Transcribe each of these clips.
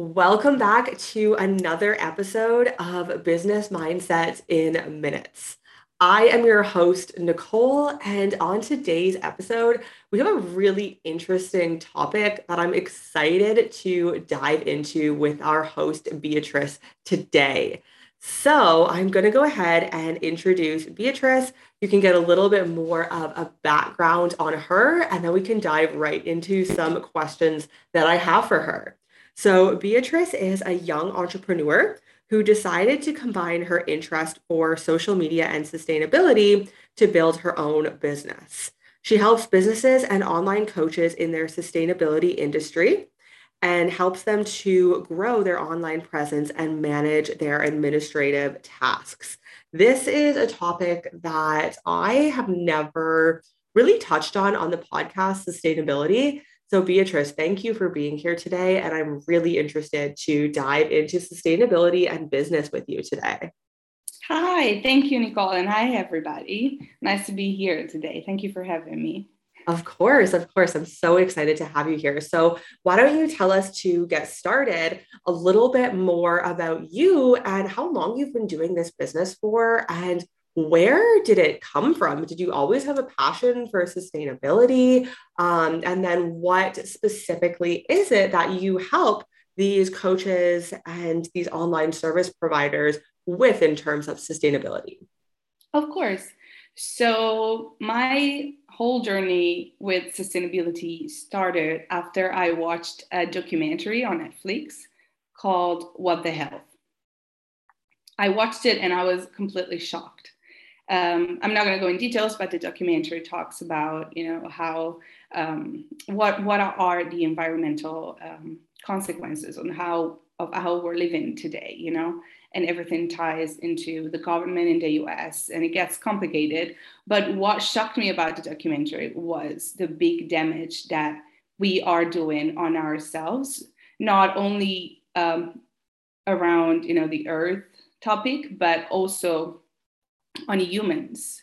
Welcome back to another episode of Business Mindset in Minutes. I am your host, Nicole, and on today's episode, we have a really interesting topic that I'm excited to dive into with our host, Beatrice, today. So, I'm going to go ahead and introduce Beatrice. You can get a little bit more of a background on her, and then we can dive right into some questions that I have for her. So, Beatrice is a young entrepreneur who decided to combine her interest for social media and sustainability to build her own business. She helps businesses and online coaches in their sustainability industry and helps them to grow their online presence and manage their administrative tasks. This is a topic that I have never really touched on on the podcast, sustainability. So, Beatrice, thank you for being here today. And I'm really interested to dive into sustainability and business with you today. Hi, thank you, Nicole. And hi, everybody. Nice to be here today. Thank you for having me. Of course, of course. I'm so excited to have you here. So, why don't you tell us to get started a little bit more about you and how long you've been doing this business for and where did it come from? Did you always have a passion for sustainability? Um, and then what specifically is it that you help these coaches and these online service providers with in terms of sustainability? Of course. So, my whole journey with sustainability started after I watched a documentary on Netflix called What the Health. I watched it and I was completely shocked um, I'm not going to go in details, but the documentary talks about, you know, how um, what what are the environmental um, consequences on how of how we're living today, you know, and everything ties into the government in the U.S. and it gets complicated. But what shocked me about the documentary was the big damage that we are doing on ourselves, not only um, around, you know, the Earth topic, but also on humans.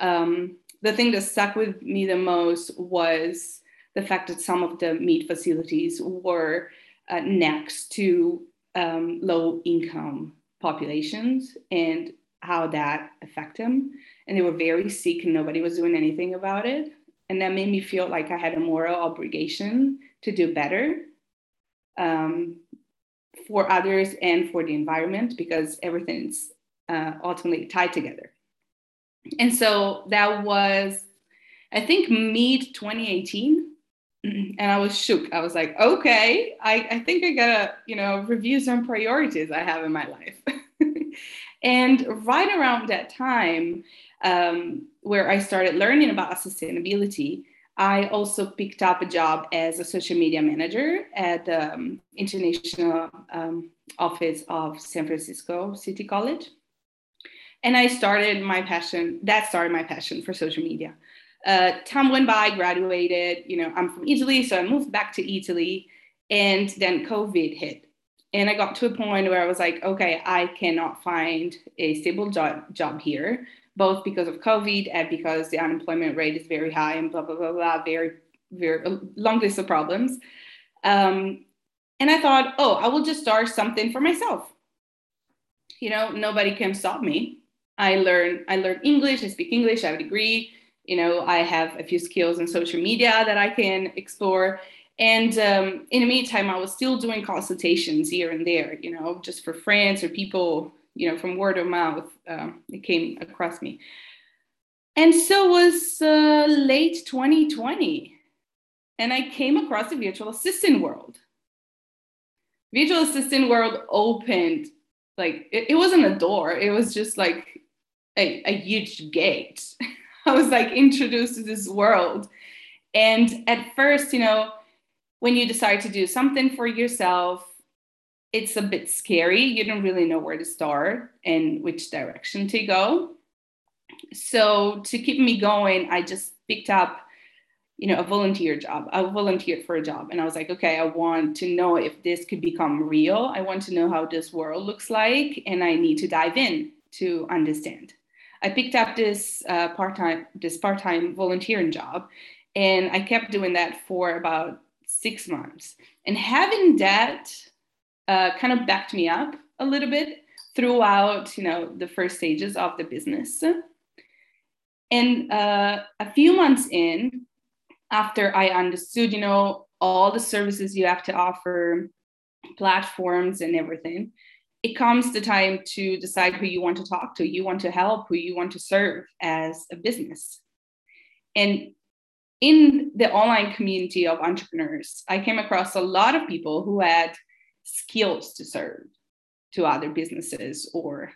Um, the thing that stuck with me the most was the fact that some of the meat facilities were uh, next to um, low income populations and how that affected them. And they were very sick and nobody was doing anything about it. And that made me feel like I had a moral obligation to do better um, for others and for the environment because everything's uh, ultimately tied together. And so that was, I think, mid 2018. And I was shook. I was like, okay, I, I think I gotta, you know, review some priorities I have in my life. and right around that time, um, where I started learning about sustainability, I also picked up a job as a social media manager at the um, international um, office of San Francisco City College and I started my passion. That started my passion for social media. Uh, time went by, graduated. You know, I'm from Italy, so I moved back to Italy, and then COVID hit, and I got to a point where I was like, okay, I cannot find a stable job job here, both because of COVID and because the unemployment rate is very high and blah blah blah blah. Very very long list of problems. Um, and I thought, oh, I will just start something for myself. You know, nobody can stop me. I learned I learned English. I speak English. I have a degree. You know, I have a few skills in social media that I can explore. And um, in the meantime, I was still doing consultations here and there. You know, just for friends or people. You know, from word of mouth, um, it came across me. And so was uh, late 2020, and I came across the virtual assistant world. Virtual assistant world opened like it, it wasn't a door; it was just like a, a huge gate. I was like introduced to this world. And at first, you know, when you decide to do something for yourself, it's a bit scary. You don't really know where to start and which direction to go. So to keep me going, I just picked up, you know, a volunteer job. I volunteered for a job and I was like, okay, I want to know if this could become real. I want to know how this world looks like and I need to dive in to understand. I picked up this uh, part-time this part-time volunteering job, and I kept doing that for about six months. And having that uh, kind of backed me up a little bit throughout, you know, the first stages of the business. And uh, a few months in, after I understood, you know, all the services you have to offer, platforms and everything, it comes the time to decide who you want to talk to, you want to help, who you want to serve as a business. And in the online community of entrepreneurs, I came across a lot of people who had skills to serve to other businesses or,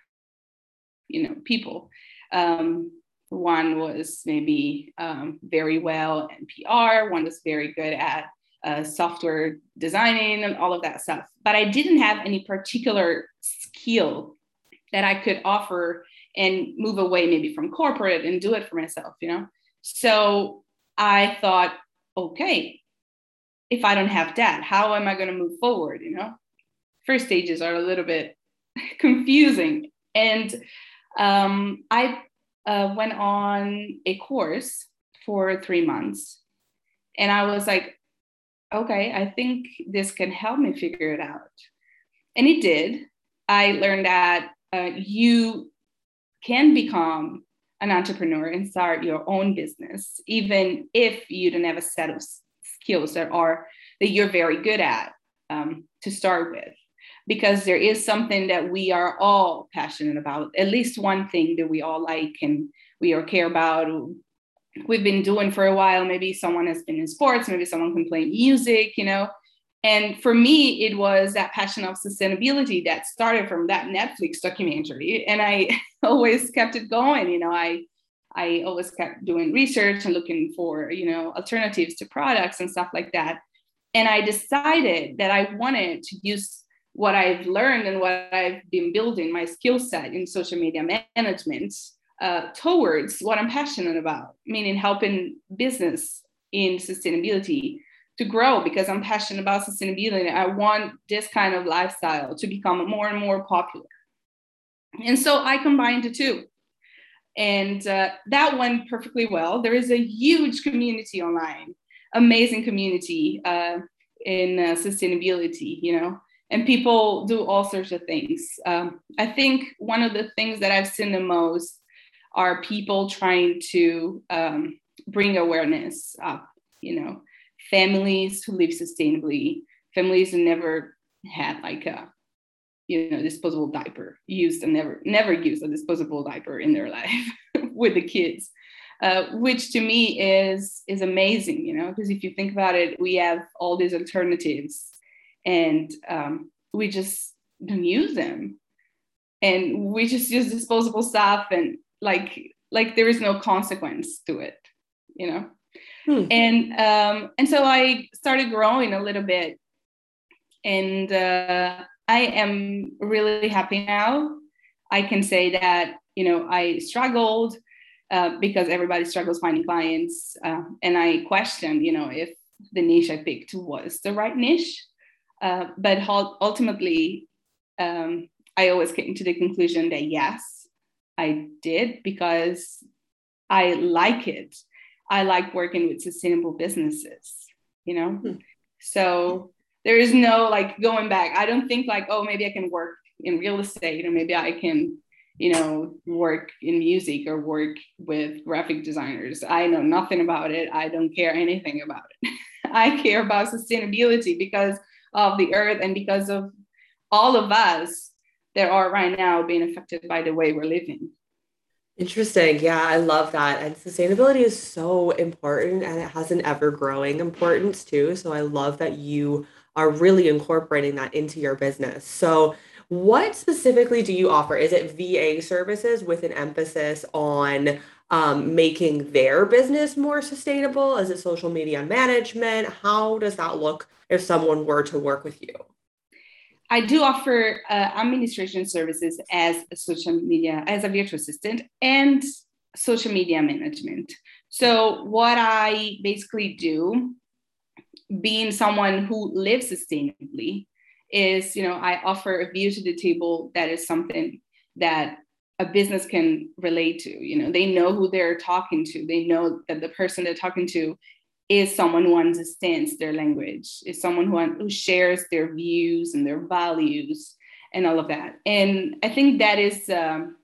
you know, people. Um, one was maybe um, very well in PR, one was very good at uh, software designing and all of that stuff. But I didn't have any particular skill that I could offer and move away maybe from corporate and do it for myself, you know? So I thought, okay, if I don't have that, how am I going to move forward, you know? First stages are a little bit confusing. And um, I uh, went on a course for three months. And I was like, okay, I think this can help me figure it out. And it did. I learned that uh, you can become an entrepreneur and start your own business, even if you don't have a set of skills that are that you're very good at um, to start with. Because there is something that we are all passionate about, at least one thing that we all like and we all care about, we've been doing for a while. Maybe someone has been in sports, maybe someone can play music, you know. And for me, it was that passion of sustainability that started from that Netflix documentary. And I always kept it going. You know, I I always kept doing research and looking for, you know, alternatives to products and stuff like that. And I decided that I wanted to use what I've learned and what I've been building, my skill set in social media management, uh, towards what I'm passionate about, meaning helping business in sustainability to grow because I'm passionate about sustainability. I want this kind of lifestyle to become more and more popular. And so I combined the two. And uh, that went perfectly well. There is a huge community online, amazing community uh, in uh, sustainability, you know, and people do all sorts of things. Um, I think one of the things that I've seen the most are people trying to um, bring awareness up, you know, families who live sustainably, families who never had like a, you know, disposable diaper used and never, never used a disposable diaper in their life with the kids. Uh, which to me is is amazing, you know, because if you think about it, we have all these alternatives, and um, we just don't use them, and we just use disposable stuff, and like like there is no consequence to it you know hmm. and um and so i started growing a little bit and uh, i am really happy now i can say that you know i struggled uh, because everybody struggles finding clients uh, and i questioned you know if the niche i picked was the right niche uh, but ultimately um, i always came to the conclusion that yes I did because I like it. I like working with sustainable businesses, you know? Hmm. So there is no like going back. I don't think like, oh, maybe I can work in real estate or maybe I can, you know, work in music or work with graphic designers. I know nothing about it. I don't care anything about it. I care about sustainability because of the earth and because of all of us that are right now being affected by the way we're living. Interesting. Yeah, I love that. And sustainability is so important and it has an ever growing importance too. So I love that you are really incorporating that into your business. So, what specifically do you offer? Is it VA services with an emphasis on um, making their business more sustainable? Is it social media management? How does that look if someone were to work with you? I do offer uh, administration services as a social media, as a virtual assistant and social media management. So, what I basically do, being someone who lives sustainably, is you know I offer a view to the table that is something that a business can relate to. You know, they know who they're talking to. They know that the person they're talking to is someone who understands their language, is someone who, who shares their views and their values and all of that. And I think that is um,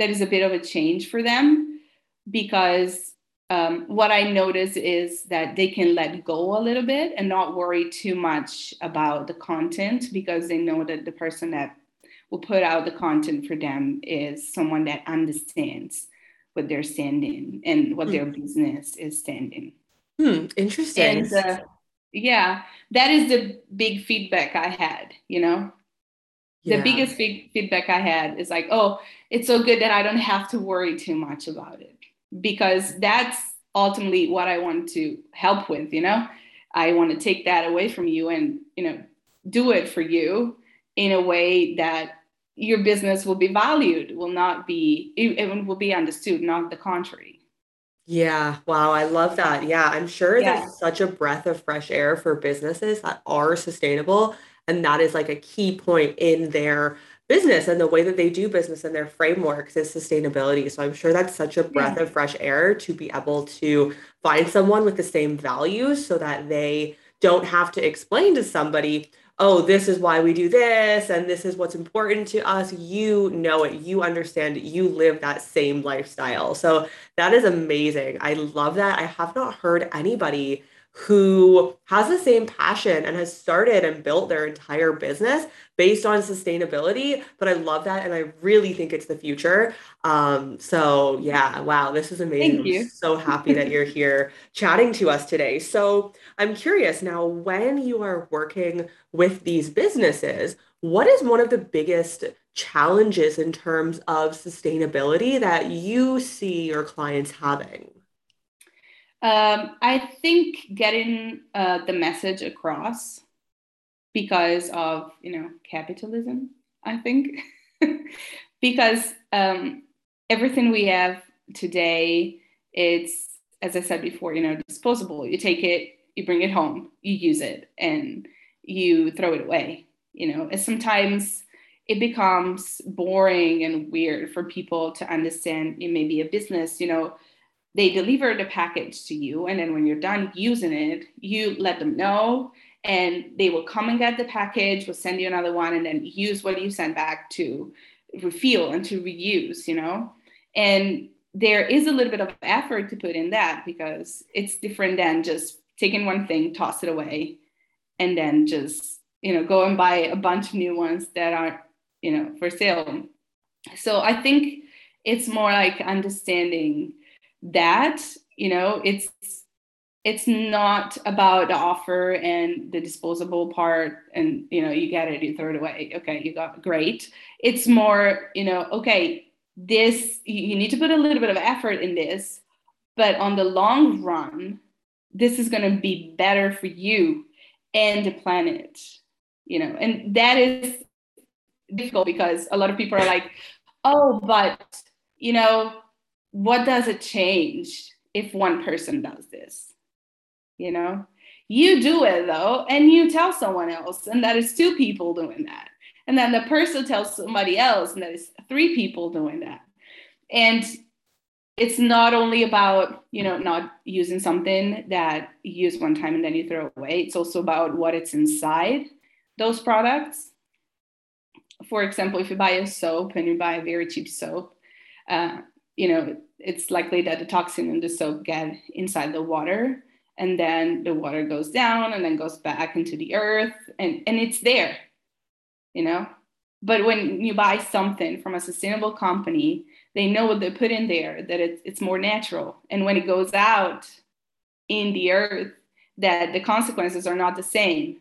that is a bit of a change for them because um, what I notice is that they can let go a little bit and not worry too much about the content because they know that the person that will put out the content for them is someone that understands what they're standing and what mm. their business is standing. Hmm, interesting. And uh, yeah, that is the big feedback I had, you know. The biggest big feedback I had is like, oh, it's so good that I don't have to worry too much about it. Because that's ultimately what I want to help with, you know. I want to take that away from you and, you know, do it for you in a way that your business will be valued, will not be, it will be understood, not the contrary. Yeah, wow, I love that. Yeah, I'm sure yeah. there's such a breath of fresh air for businesses that are sustainable. And that is like a key point in their business and the way that they do business and their frameworks is sustainability. So I'm sure that's such a breath yeah. of fresh air to be able to find someone with the same values so that they don't have to explain to somebody, oh, this is why we do this and this is what's important to us. You know it, you understand it, you live that same lifestyle. So that is amazing. I love that. I have not heard anybody who has the same passion and has started and built their entire business based on sustainability. But I love that. And I really think it's the future. Um, so, yeah, wow, this is amazing. Thank you. I'm so happy that you're here chatting to us today. So, I'm curious now, when you are working with these businesses, what is one of the biggest challenges in terms of sustainability that you see your clients having? Um, I think getting uh, the message across because of you know capitalism. I think because um, everything we have today, it's as I said before, you know, disposable. You take it, you bring it home, you use it, and you throw it away. You know, and sometimes it becomes boring and weird for people to understand. It may be a business, you know they deliver the package to you and then when you're done using it you let them know and they will come and get the package will send you another one and then use what you send back to refill and to reuse you know? And there is a little bit of effort to put in that because it's different than just taking one thing toss it away and then just you know go and buy a bunch of new ones that are you know for sale. So i think it's more like understanding that you know it's it's not about the offer and the disposable part and you know you get it you throw it away. Okay you got great. It's more you know okay this you need to put a little bit of effort in this but on the long run this is going to be better for you and the planet you know and that is difficult because a lot of people are like oh but you know what does it change if one person does this? You know, you do it though, and you tell someone else, and that is two people doing that. And then the person tells somebody else, and that is three people doing that. And it's not only about, you know, not using something that you use one time and then you throw away. It's also about what it's inside those products. For example, if you buy a soap and you buy a very cheap soap, uh, you know, it's likely that the toxin and the soap get inside the water and then the water goes down and then goes back into the earth and, and it's there, you know. But when you buy something from a sustainable company, they know what they put in there, that it's, it's more natural. And when it goes out in the earth, that the consequences are not the same.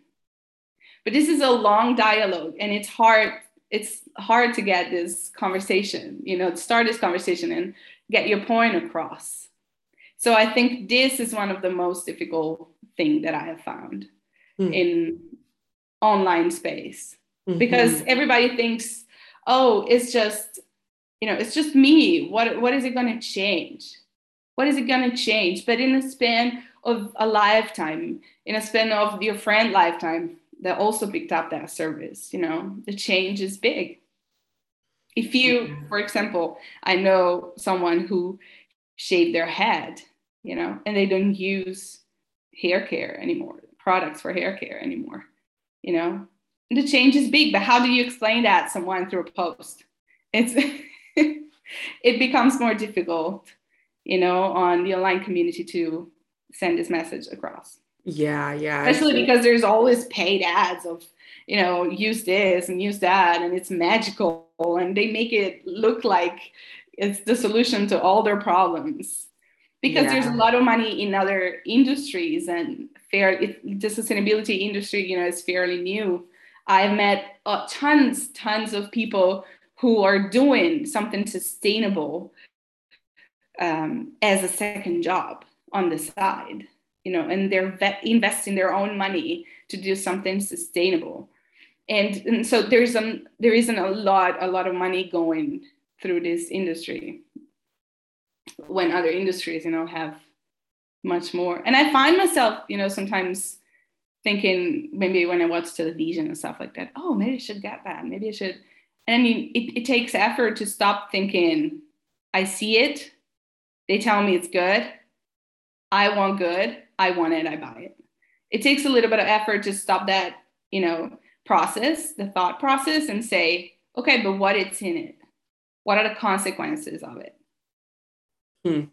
But this is a long dialogue and it's hard it's hard to get this conversation, you know, to start this conversation and get your point across. So I think this is one of the most difficult thing that I have found mm. in online space mm-hmm. because everybody thinks, oh, it's just, you know, it's just me. What what is it going to change? What is it going to change? But in a span of a lifetime, in a span of your friend lifetime, that also picked up that service you know the change is big if you for example i know someone who shaved their head you know and they don't use hair care anymore, products for hair care anymore. You know, and the change is big, but how do you explain that someone through a post? It's it becomes more difficult, you know, on the online community to send this message across. Yeah, yeah. Especially because there's always paid ads of, you know, use this and use that, and it's magical, and they make it look like it's the solution to all their problems. Because yeah. there's a lot of money in other industries, and fair it, the sustainability industry, you know, is fairly new. I've met uh, tons, tons of people who are doing something sustainable um, as a second job on the side you know, and they're ve- investing their own money to do something sustainable. And, and so there's um, there isn't a lot a lot of money going through this industry when other industries you know have much more. And i find myself you know sometimes thinking maybe when i watch television and stuff like that oh maybe i should get that. Maybe i should and I mean, it, it takes effort to stop thinking i see it. They tell me it's good. I want good I want it, I buy it. It takes a little bit of effort to stop that, you know, process, the thought process, and say, okay, but what it's in it? What are the consequences of it? Hmm.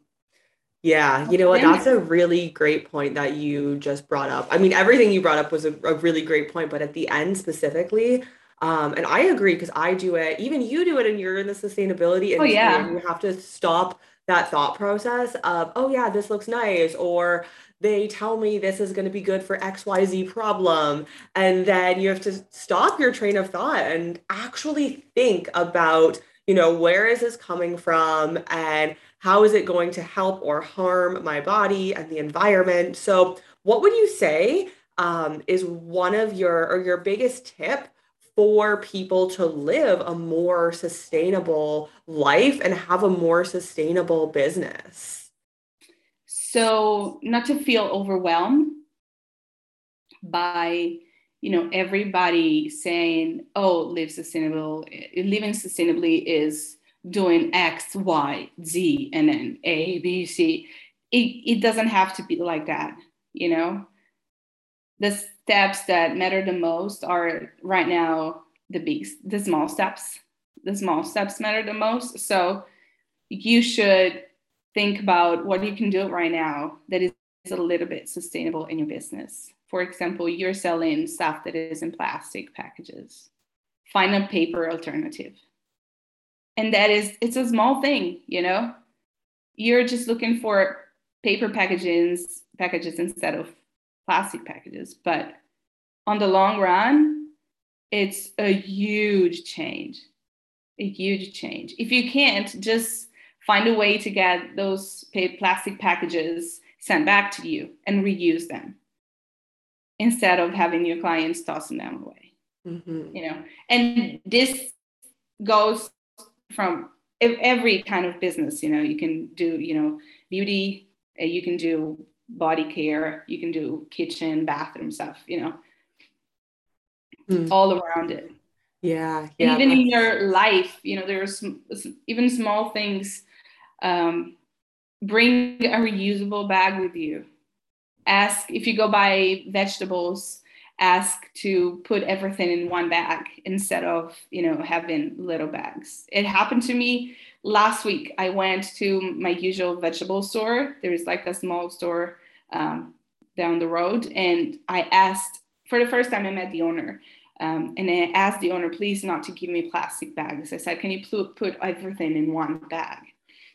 Yeah, you know what? That's a really great point that you just brought up. I mean, everything you brought up was a, a really great point, but at the end specifically, um, and I agree because I do it. Even you do it, and you're in the sustainability industry. Oh yeah. And you have to stop that thought process of, oh yeah, this looks nice, or they tell me this is going to be good for xyz problem and then you have to stop your train of thought and actually think about you know where is this coming from and how is it going to help or harm my body and the environment? So what would you say um, is one of your or your biggest tip for people to live a more sustainable life and have a more sustainable business? So not to feel overwhelmed by you know everybody saying oh live sustainable living sustainably is doing x y z and then a b c. It, it doesn't have to be like that you know the steps that matter the most are right now the big the small steps the small steps matter the most so you should think about what you can do right now that is a little bit sustainable in your business. For example, you're selling stuff that is in plastic packages. Find a paper alternative. And that is, it's a small thing, you know? You're just looking for paper packages, packages instead of plastic packages. But on the long run, it's a huge change. A huge change. If you can't, just find a way to get those plastic packages sent back to you and reuse them instead of having your clients tossing them away mm-hmm. you know and this goes from every kind of business you know you can do you know beauty uh, you can do body care you can do kitchen bathroom stuff you know mm. all around it yeah, yeah even in your life you know there's even small things um, bring a reusable bag with you. Ask if you go buy vegetables, ask to put everything in one bag instead of you know having little bags. It happened to me last week. I went to my usual vegetable store. There is like a small store um, down the road, and I asked for the first time I met the owner. Um, and I asked the owner, please not to give me plastic bags. I said, can you put everything in one bag?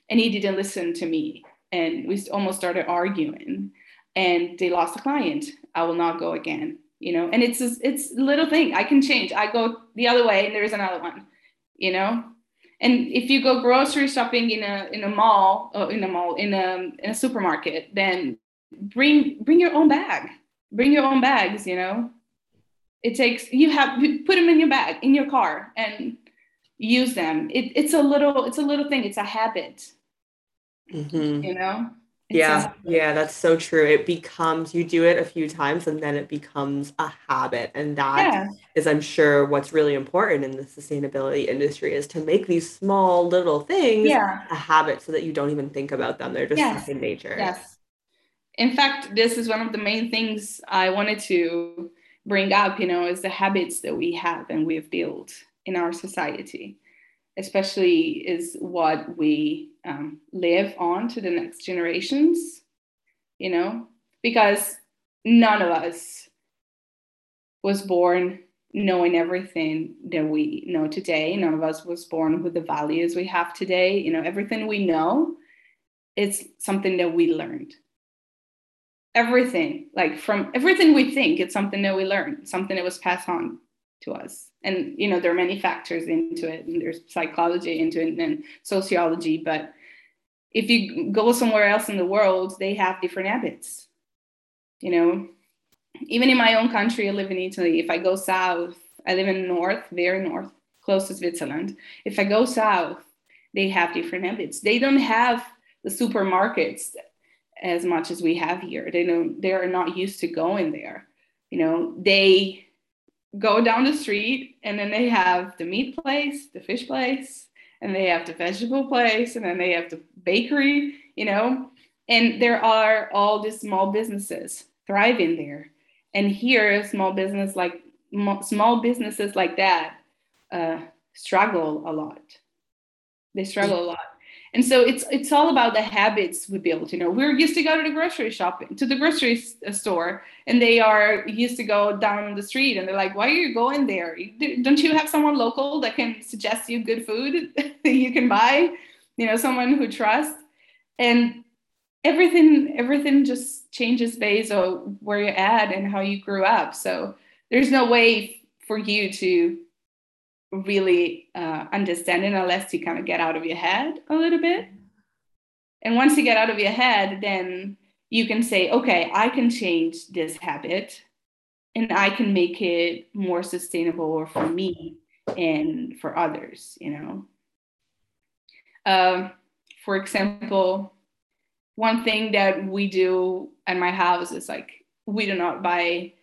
and he didn't listen to me. And we almost started arguing. And they lost a client. I will not go again you know? And it's a, it's little thing. I can change. I go the other way and there's another one you know? And if you go grocery shopping in a in a mall or in a mall in a in a supermarket then bring bring your own bag. Bring your own bags you know? It takes you have put them in your bag in your car and use them. It, it's a little it's a little thing. It's a habit. Mm-hmm. you know? It's yeah. yeah that's so true. It becomes you do it a few times and then it becomes a habit. And that yeah. is i'm sure what's really important in the sustainability industry is to make these small little things yeah. a habit so that you don't even think about them. They're just yes. second nature. Yes in fact, this is one of the main things I wanted to bring up, you know, is the habits that we have and we've built in our society, especially is what we um, live on to the next generations, you know, because none of us was born knowing everything that we know today. None of us was born with the values we have today. You know, everything we know it's something that we learned everything like from everything we think it's something that we learn something that was passed on to us. And you know there are many factors into it and there's psychology into it and sociology but if you go somewhere else in the world they have different habits you know? Even in my own country i live in italy if i go south i live in north very north close to switzerland. If i go south they have different habits. They don't have the supermarkets as much as we have here. They know they're not used to going there. You know, they go down the street and then they have the meat place, the fish place, and they have the vegetable place, and then they have the bakery, you know, and there are all these small businesses thriving there. And here, small business like small businesses like that uh, struggle a lot. They struggle a lot and so it's it's all about the habits we build you know. We're used to go to the grocery shopping to the grocery uh, store and they are used to go down the street and they're like why are you going there? Don't you have someone local that can suggest you good food that you can buy? You know someone who trusts? And everything everything just changes based on where you're at and how you grew up. So there's no way for you to really uh, understanding unless you kind of get out of your head a little bit. And once you get out of your head, then you can say, okay, I can change this habit and I can make it more sustainable for me and for others, you know. Um, for example, one thing that we do at my house is like we do not buy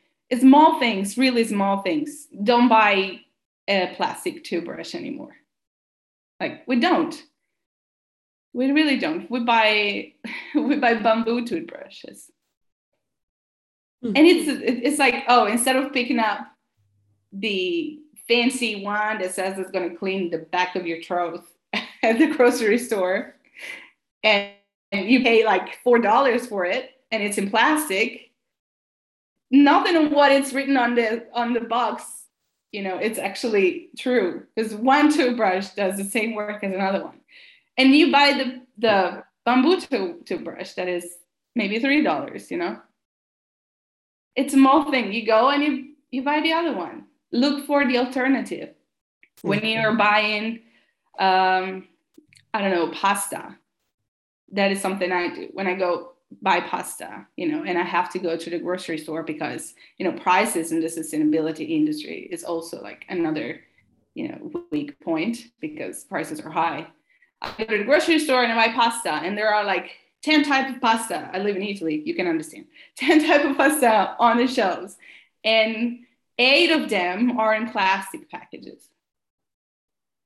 small things, really small things. Don't buy a plastic toothbrush anymore. Like we don't. We really don't. We buy we buy bamboo toothbrushes. Mm-hmm. And it's it's like, oh, instead of picking up the fancy one that says it's going to clean the back of your throat at the grocery store and, and you pay like four dollars for it and it's in plastic nothing on what it's written on the on the box you know it's actually true because one toothbrush does the same work as another one. And you buy the the bamboo toothbrush that is maybe three dollars you know? It's a small thing. You go and you you buy the other one. Look for the alternative. When mm-hmm. you're buying um i don't know pasta that is something i do. When i go buy pasta, you know, and I have to go to the grocery store because, you know, prices in the sustainability industry is also like another, you know, weak point because prices are high. I go to the grocery store and I buy pasta and there are like 10 types of pasta. I live in Italy, you can understand. 10 type of pasta on the shelves. And eight of them are in plastic packages.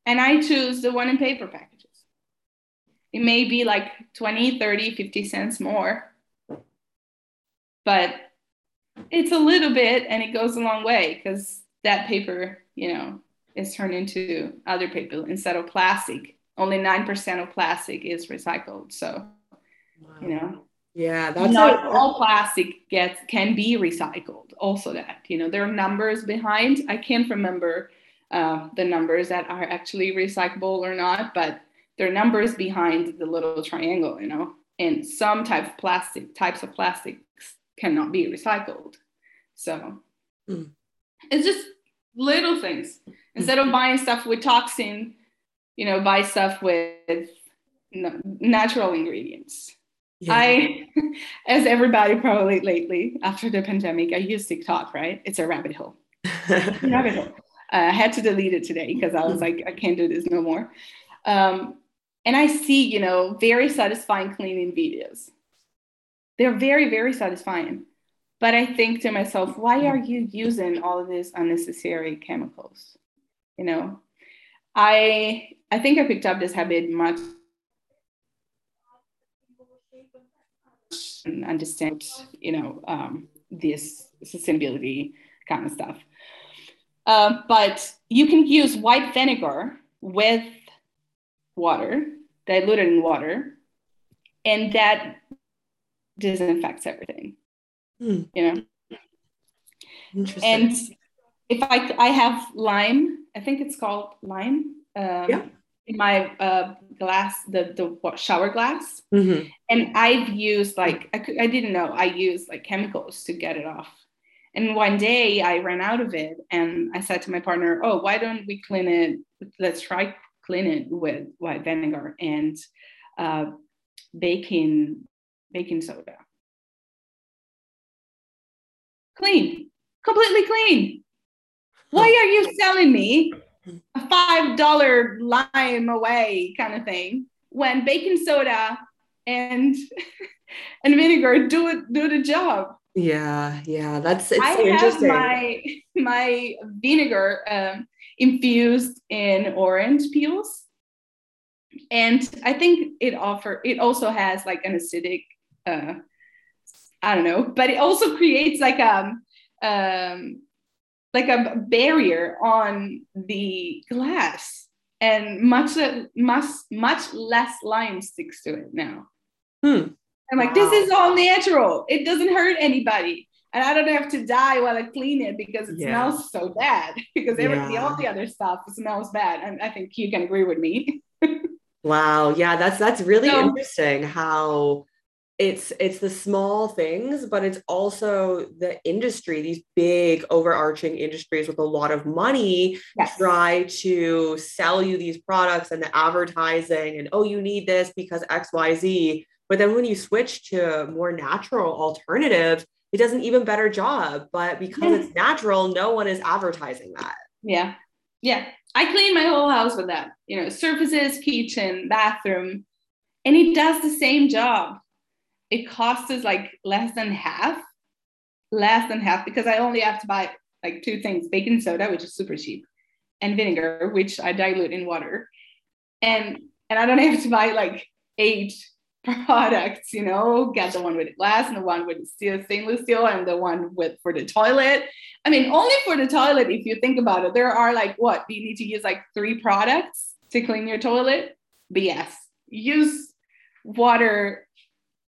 And I choose the one in paper package it may be like 20 30 50 cents more. But it's a little bit and it goes a long way because that paper you know is turned into other paper instead of plastic. Only 9% of plastic is recycled so wow. you know. Yeah that's not a, all plastic gets can be recycled also that you know there are numbers behind. I can't remember uh, the numbers that are actually recyclable or not but there are numbers behind the little triangle, you know, and some type of plastic types of plastics cannot be recycled. So mm. it's just little things. Instead of buying stuff with toxin, you know, buy stuff with natural ingredients. Yeah. I, as everybody probably lately after the pandemic, I use TikTok, right? It's a rabbit hole. rabbit hole. Uh, I had to delete it today because I was like, I can't do this no more. Um, and I see, you know, very satisfying cleaning videos. They're very, very satisfying. But I think to myself, why are you using all of these unnecessary chemicals? You know, I I think I picked up this habit much and understand, you know, um, this sustainability kind of stuff. Uh, but you can use white vinegar with water, diluted in water, and that disinfects everything. Hmm. You know. Interesting. And if I I have lime, I think it's called lime. Um, yeah. In my uh, glass, the the shower glass, mm-hmm. and I've used like I, could, I didn't know I used like chemicals to get it off. And one day I ran out of it, and I said to my partner, "Oh, why don't we clean it? Let's try clean it with white vinegar and uh, baking baking soda. Clean, completely clean. Why are you selling me a five dollar Lime-A-Way kind of thing when baking soda and and vinegar do it do the job? Yeah, yeah, that's it's I so have my my vinegar um, infused in orange peels, and I think it offer it also has like an acidic uh, I don't know, but it also creates like a um, um, like a barrier on the glass, and much much much less lime sticks to it now. Hmm. I'm like, wow. this is all natural. It doesn't hurt anybody. And I don't have to die while I clean it because it yeah. smells so bad. because every, yeah. all the other stuff smells bad. And I think you can agree with me. wow. Yeah, that's that's really so, interesting how it's it's the small things but it's also the industry these big overarching industries with a lot of money yes. try to sell you these products and the advertising and oh you need this because xyz but then when you switch to more natural alternatives it does an even better job but because yeah. it's natural no one is advertising that yeah yeah i clean my whole house with that you know surfaces kitchen bathroom and it does the same job it costs us like less than half, less than half, because I only have to buy like two things baking soda, which is super cheap, and vinegar, which I dilute in water. And and I don't have to buy like eight products, you know, get the one with glass and the one with steel, stainless steel, and the one with for the toilet. I mean, only for the toilet, if you think about it, there are like what you need to use like three products to clean your toilet. Yes, use water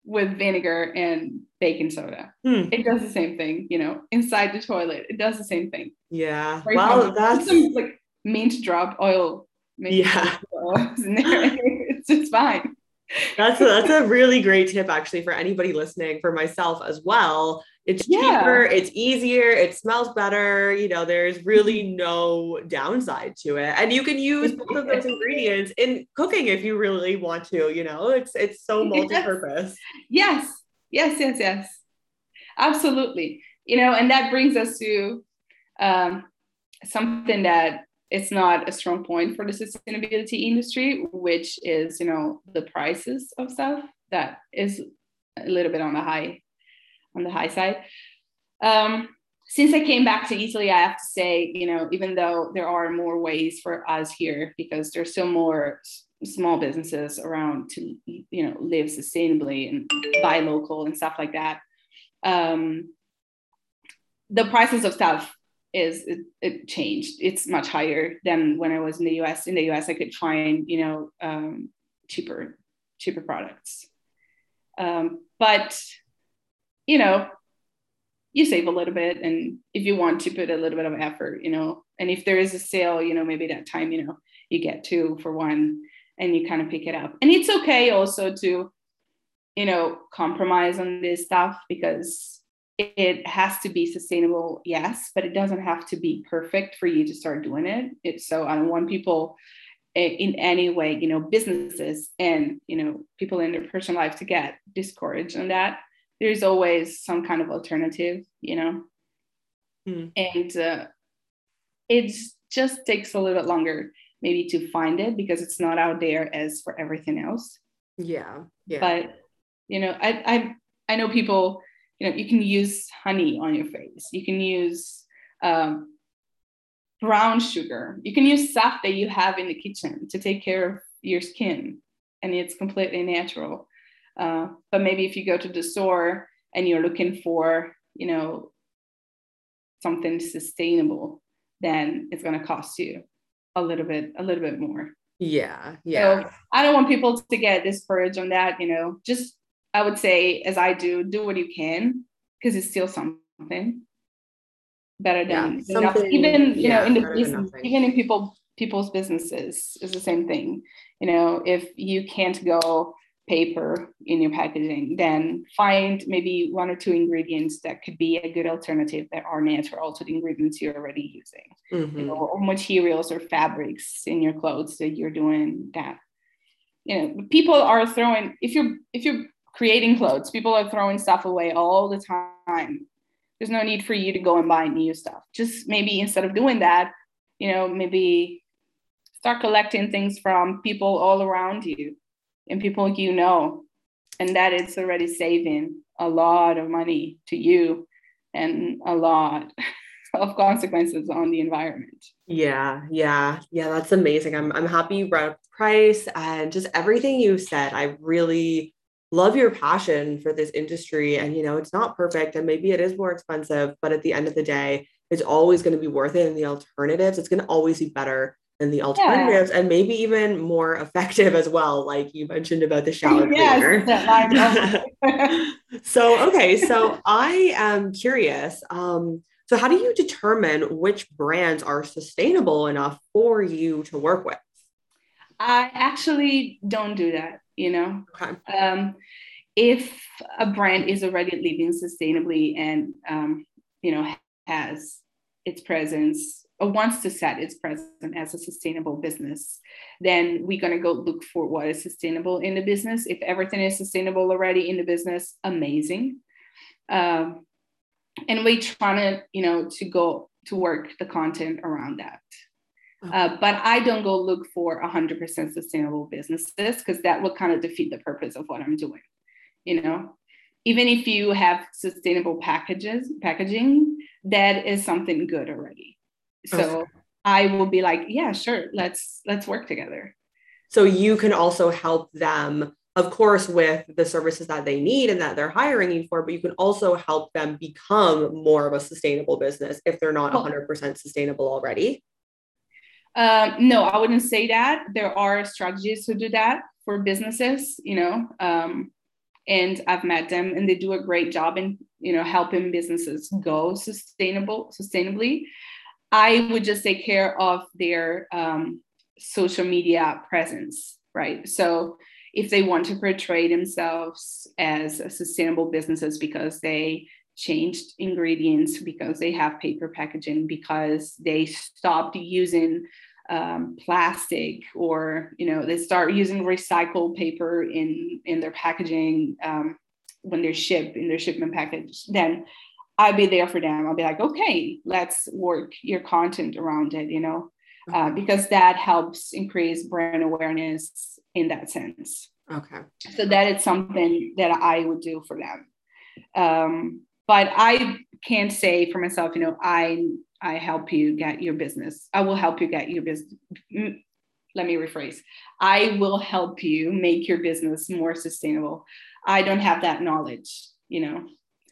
with vinegar and baking soda. Hmm. It does the same thing, you know, inside the toilet. It does the same thing. Yeah. Well, that's some like mint drop oil. Yeah. in there. it's just fine. That's a, that's a really great tip actually for anybody listening, for myself as well. It's yeah. cheaper, it's easier, it smells better. You know, there's really mm-hmm. no downside to it. And you can use both of those ingredients in cooking if you really want to, you know, it's it's so multi-purpose. Yes. Yes, yes, yes. Absolutely. You know, and that brings us to um, something that it's not a strong point for the sustainability industry, which is, you know, the prices of stuff that is a little bit on the high on the high side. Um, since I came back to Italy, I have to say, you know, even though there are more ways for us here, because there's still more small businesses around to, you know, live sustainably and buy local and stuff like that. Um, the prices of stuff is it, it, changed. It's much higher than when I was in the US. In the US, I could find, you know, um, cheaper, cheaper products. Um, but you know, you save a little bit. And if you want to put a little bit of effort, you know, and if there is a sale, you know, maybe that time, you know, you get two for one and you kind of pick it up. And it's okay also to, you know, compromise on this stuff because it has to be sustainable, yes, but it doesn't have to be perfect for you to start doing it. It's so I don't want people in any way, you know, businesses and you know people in their personal life to get discouraged on that there's always some kind of alternative, you know. Mm. And uh, it just takes a little bit longer maybe to find it because it's not out there as for everything else. Yeah. Yeah. But you know, I I I know people, you know, you can use honey on your face. You can use um, brown sugar. You can use stuff that you have in the kitchen to take care of your skin, and it's completely natural. Uh, but maybe if you go to the store and you're looking for, you know, something sustainable, then it's going to cost you a little bit, a little bit more. Yeah. Yeah. So I don't want people to get discouraged on that. You know, just I would say, as I do, do what you can because it's still something better than yeah, nothing. Even you yeah, know, in the business, even in people people's businesses is the same thing. You know, if you can't go paper in your packaging, then find maybe one or two ingredients that could be a good alternative that are natural to the ingredients you're already using, mm-hmm. you know, or materials or fabrics in your clothes that you're doing that. You know, people are throwing if you're if you're creating clothes, people are throwing stuff away all the time. There's no need for you to go and buy new stuff. Just maybe instead of doing that, you know, maybe start collecting things from people all around you and people you know. And that it's already saving a lot of money to you and a lot of consequences on the environment. Yeah yeah yeah that's amazing. I'm, I'm happy you brought up price and just everything you said. I really love your passion for this industry and you know it's not perfect and maybe it is more expensive but at the end of the day it's always going to be worth it and the alternatives. It's going to always be better than the alternatives yeah. and maybe even more effective as well like you mentioned about the shower cleaner. yes, so okay so i am curious um, so how do you determine which brands are sustainable enough for you to work with? I actually don't do that you know okay. um, if a brand is already living sustainably and um, you know has its presence or wants to set its presence as a sustainable business, then we're going to go look for what is sustainable in the business. If everything is sustainable already in the business, amazing. Um, and we're trying to, you know, to go to work the content around that. Uh, but I don't go look for 100% sustainable businesses because that would kind of defeat the purpose of what I'm doing. You know, even if you have sustainable packages, packaging, that is something good already so okay. i will be like yeah sure let's let's work together so you can also help them of course with the services that they need and that they're hiring you for but you can also help them become more of a sustainable business if they're not well, 100% sustainable already um, no i wouldn't say that there are strategies to do that for businesses you know um, and i've met them and they do a great job in you know helping businesses go sustainable sustainably I would just take care of their um, social media presence, right? So if they want to portray themselves as sustainable businesses because they changed ingredients, because they have paper packaging, because they stopped using um, plastic, or you know they start using recycled paper in in their packaging um, when they're shipped in their shipment package, then I'll be there for them. I'll be like, okay, let's work your content around it, you know, uh, because that helps increase brand awareness in that sense. Okay. So that is something that I would do for them. Um, but I can't say for myself, you know, I I help you get your business. I will help you get your business. Let me rephrase. I will help you make your business more sustainable. I don't have that knowledge, you know.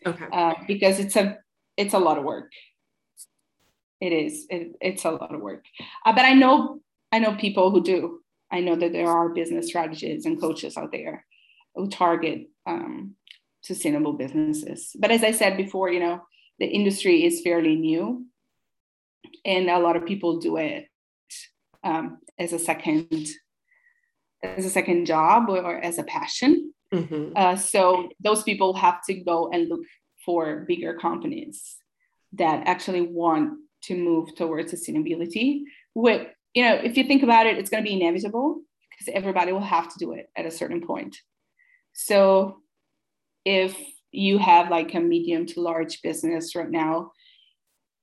Okay. Uh, because it's a it's a lot of work. It is. It, it's a lot of work. Uh, but I know I know people who do. I know that there are business strategists and coaches out there who target um, sustainable businesses. But as I said before, you know, the industry is fairly new, and a lot of people do it um, as a second as a second job or, or as a passion. Mm-hmm. Uh, so those people have to go and look for bigger companies that actually want to move towards sustainability. With you know, if you think about it, it's going to be inevitable because everybody will have to do it at a certain point. So if you have like a medium to large business right now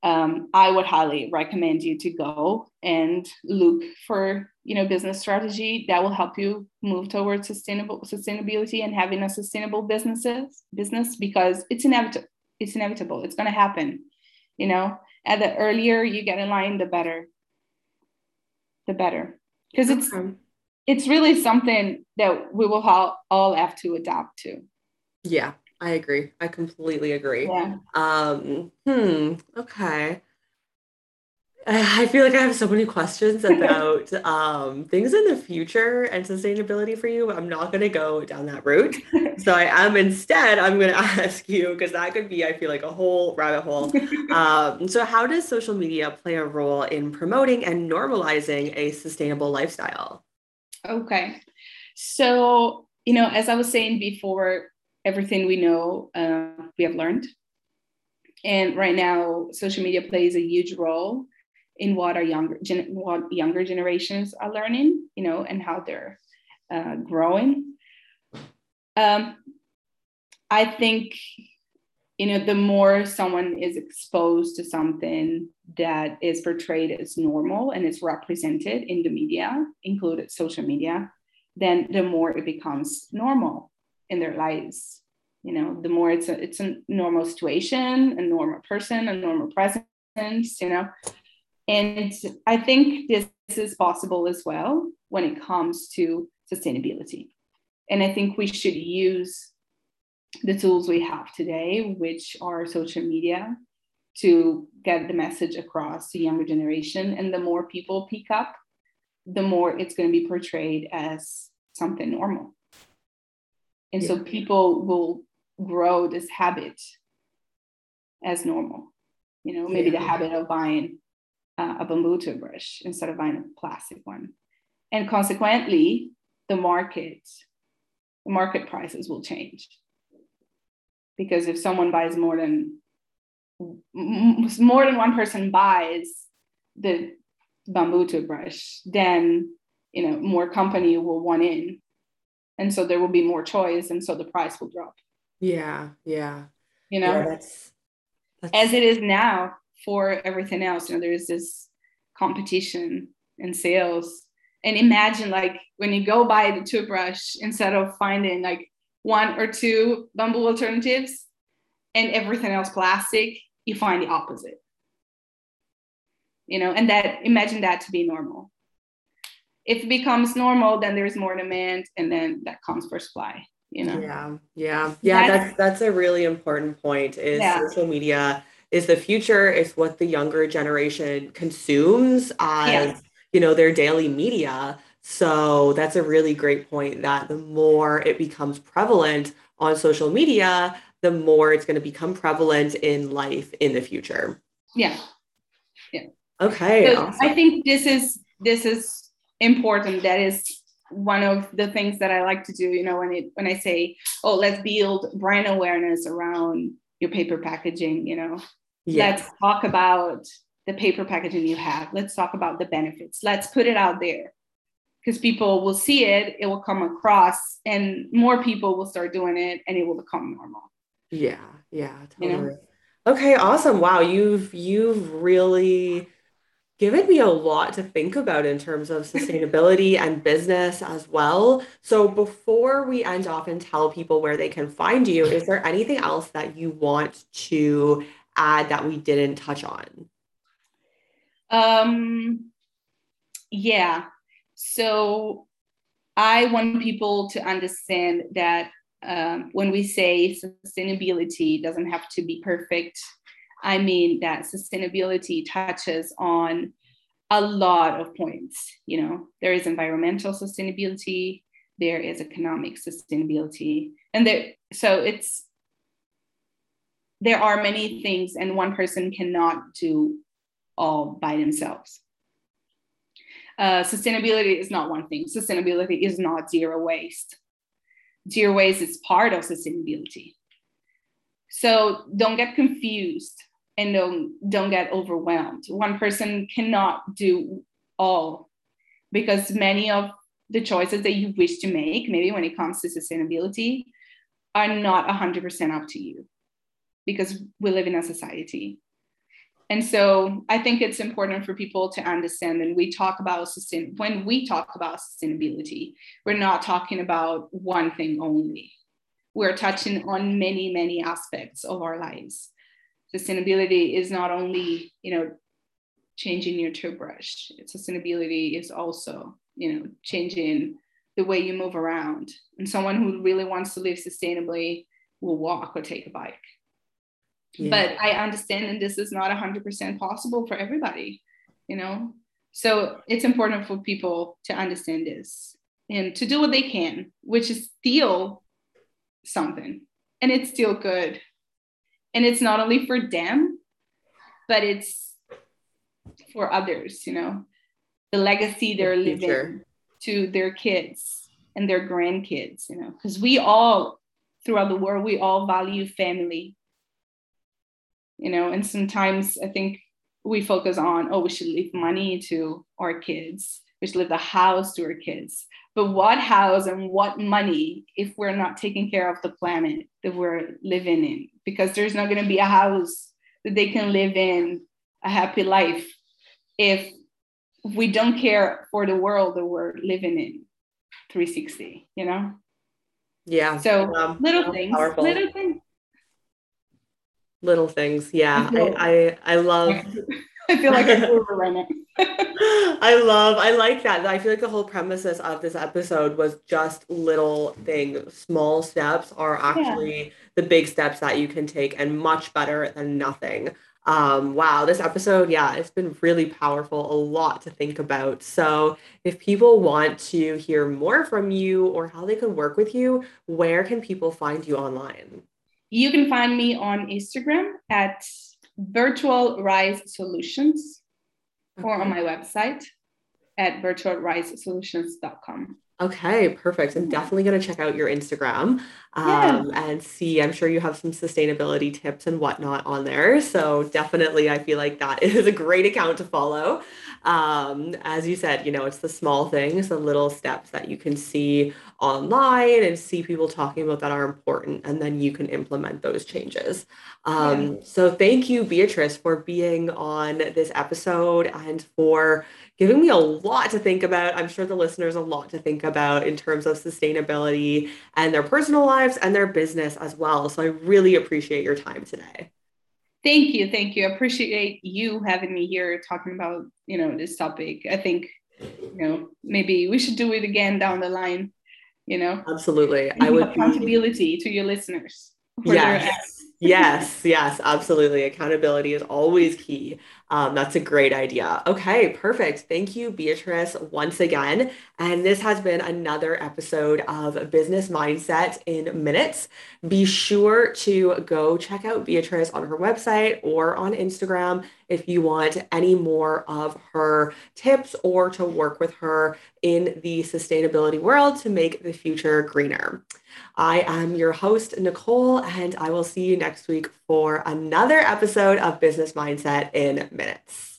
um, I would highly recommend you to go and look for you know business strategy that will help you move towards sustainable sustainability and having a sustainable businesses business because it's inevitable. It's inevitable. It's going to happen. You know, and the earlier you get in line, the better. The better, because it's it's really something that we will all, all have to adapt to. Yeah, I agree. I completely agree. Yeah. Um, hmm, okay. I feel like I have so many questions about um, things in the future and sustainability for you. I'm not going to go down that route. So I am instead, I'm going to ask you because that could be, I feel like, a whole rabbit hole. Um, so, how does social media play a role in promoting and normalizing a sustainable lifestyle? Okay. So, you know, as I was saying before, everything we know, uh, we have learned. And right now, social media plays a huge role in what our younger gen- what younger generations are learning, you know, and how they're uh, growing. Um, I think you know the more someone is exposed to something that is portrayed as normal and is represented in the media, included social media, then the more it becomes normal in their lives. You know, the more it's a it's a normal situation, a normal person, a normal presence. You know, and I think this is possible as well when it comes to sustainability. And I think we should use the tools we have today, which are social media, to get the message across to younger generation. And the more people pick up, the more it's going to be portrayed as something normal. And yeah. so people will grow this habit as normal. You know, maybe yeah. the habit of buying uh, a bamboo toothbrush instead of buying a plastic one. And consequently, the market, the market prices will change. Because if someone buys more than more than one person buys the bamboo toothbrush, then you know more company will want in, and so there will be more choice, and so the price will drop. Yeah, yeah. You know, yeah, that's, that's... as it is now, for everything else. You know, there's this competition in sales. And imagine like when you go buy the toothbrush, instead of finding like one or two bamboo alternatives and everything else plastic, you find the opposite. You know, and that imagine that to be normal. If it becomes normal, then there's more demand, and then that comes for supply. You know. Yeah, yeah, yeah. That's that's, that's a really important point. Is yeah. social media is the future is what the younger generation consumes as you know their daily media so that's a really great point that the more it becomes prevalent on social media the more it's going to become prevalent in life in the future yeah yeah okay so awesome. i think this is this is important that is one of the things that i like to do you know when it when i say oh let's build brand awareness around your paper packaging you know Let's talk about the paper packaging you have. Let's talk about the benefits. Let's put it out there because people will see it, it will come across, and more people will start doing it and it will become normal. Yeah, yeah, totally. You know? Okay, awesome. Wow, you've you've really given me a lot to think about in terms of sustainability and business as well. So before we end off and tell people where they can find you, is there anything else that you want to add that we didn't touch on? Um, yeah. So I want people to understand that um, when we say sustainability doesn't have to be perfect, I mean that sustainability touches on a lot of points. You know, there is environmental sustainability, there is economic sustainability, and there. So it's there are many things, and one person cannot do all by themselves. Uh, sustainability is not one thing. Sustainability is not zero waste. Zero waste is part of sustainability. So don't get confused and don't, don't get overwhelmed. One person cannot do all because many of the choices that you wish to make, maybe when it comes to sustainability, are not 100% up to you because we live in a society. And so I think it's important for people to understand when we talk about sustain when we talk about sustainability, we're not talking about one thing only. We're touching on many, many aspects of our lives. Sustainability is not only, you know, changing your toothbrush. Sustainability is also you know, changing the way you move around. And someone who really wants to live sustainably will walk or take a bike. Yeah. But I understand that this is not 100% possible for everybody, you know? So it's important for people to understand this and to do what they can, which is steal something. And it's still good. And it's not only for them, but it's for others, you know, the legacy they're the living to their kids and their grandkids, you know, because we all throughout the world, we all value family. You know, and sometimes I think we focus on, oh, we should leave money to our kids, should leave the house to our kids. But what house and what money if we're not taking care of the planet that we're living in? Because there's not going to be a house that they can live in a happy life if we don't care for the world that we're living in 360, you know? Yeah. So um, little things, powerful. little things. Little things. Yeah. I, I, I love. I feel like I'm overrunning. I love, I like that. I feel like the whole premises of this episode was just little things. Small steps are actually yeah. the big steps that you can take and much better than nothing. Um, wow, this episode, yeah, it's been really powerful, a lot to think about. So, if people want to hear more from you or how they can work with you, where can people find you online? You can find me on Instagram at Virtual Rise Solutions okay. or on my website at virtualrisesolutions.com. Okay, perfect. I'm definitely going to check out your Instagram um, yeah. and see. I'm sure you have some sustainability tips and whatnot on there. So, definitely, I feel like that is a great account to follow. Um, as you said, you know, it's the small things, the little steps that you can see online and see people talking about that are important, and then you can implement those changes. Um, yeah. So, thank you, Beatrice, for being on this episode and for giving me a lot to think about. I'm sure the listeners a lot to think about in terms of sustainability and their personal lives and their business as well. So I really appreciate your time today. Thank you. Thank you. I appreciate you having me here talking about, you know, this topic. I think, you know, maybe we should do it again down the line, you know. Absolutely. I would accountability be... to your listeners. Yes. yes, yes, absolutely. Accountability is always key. Um, that's a great idea. Okay, perfect. Thank you, Beatrice, once again. And this has been another episode of Business Mindset in Minutes. Be sure to go check out Beatrice on her website or on Instagram if you want any more of her tips or to work with her in the sustainability world to make the future greener. I am your host, Nicole, and I will see you next week for another episode of Business Mindset in minutes.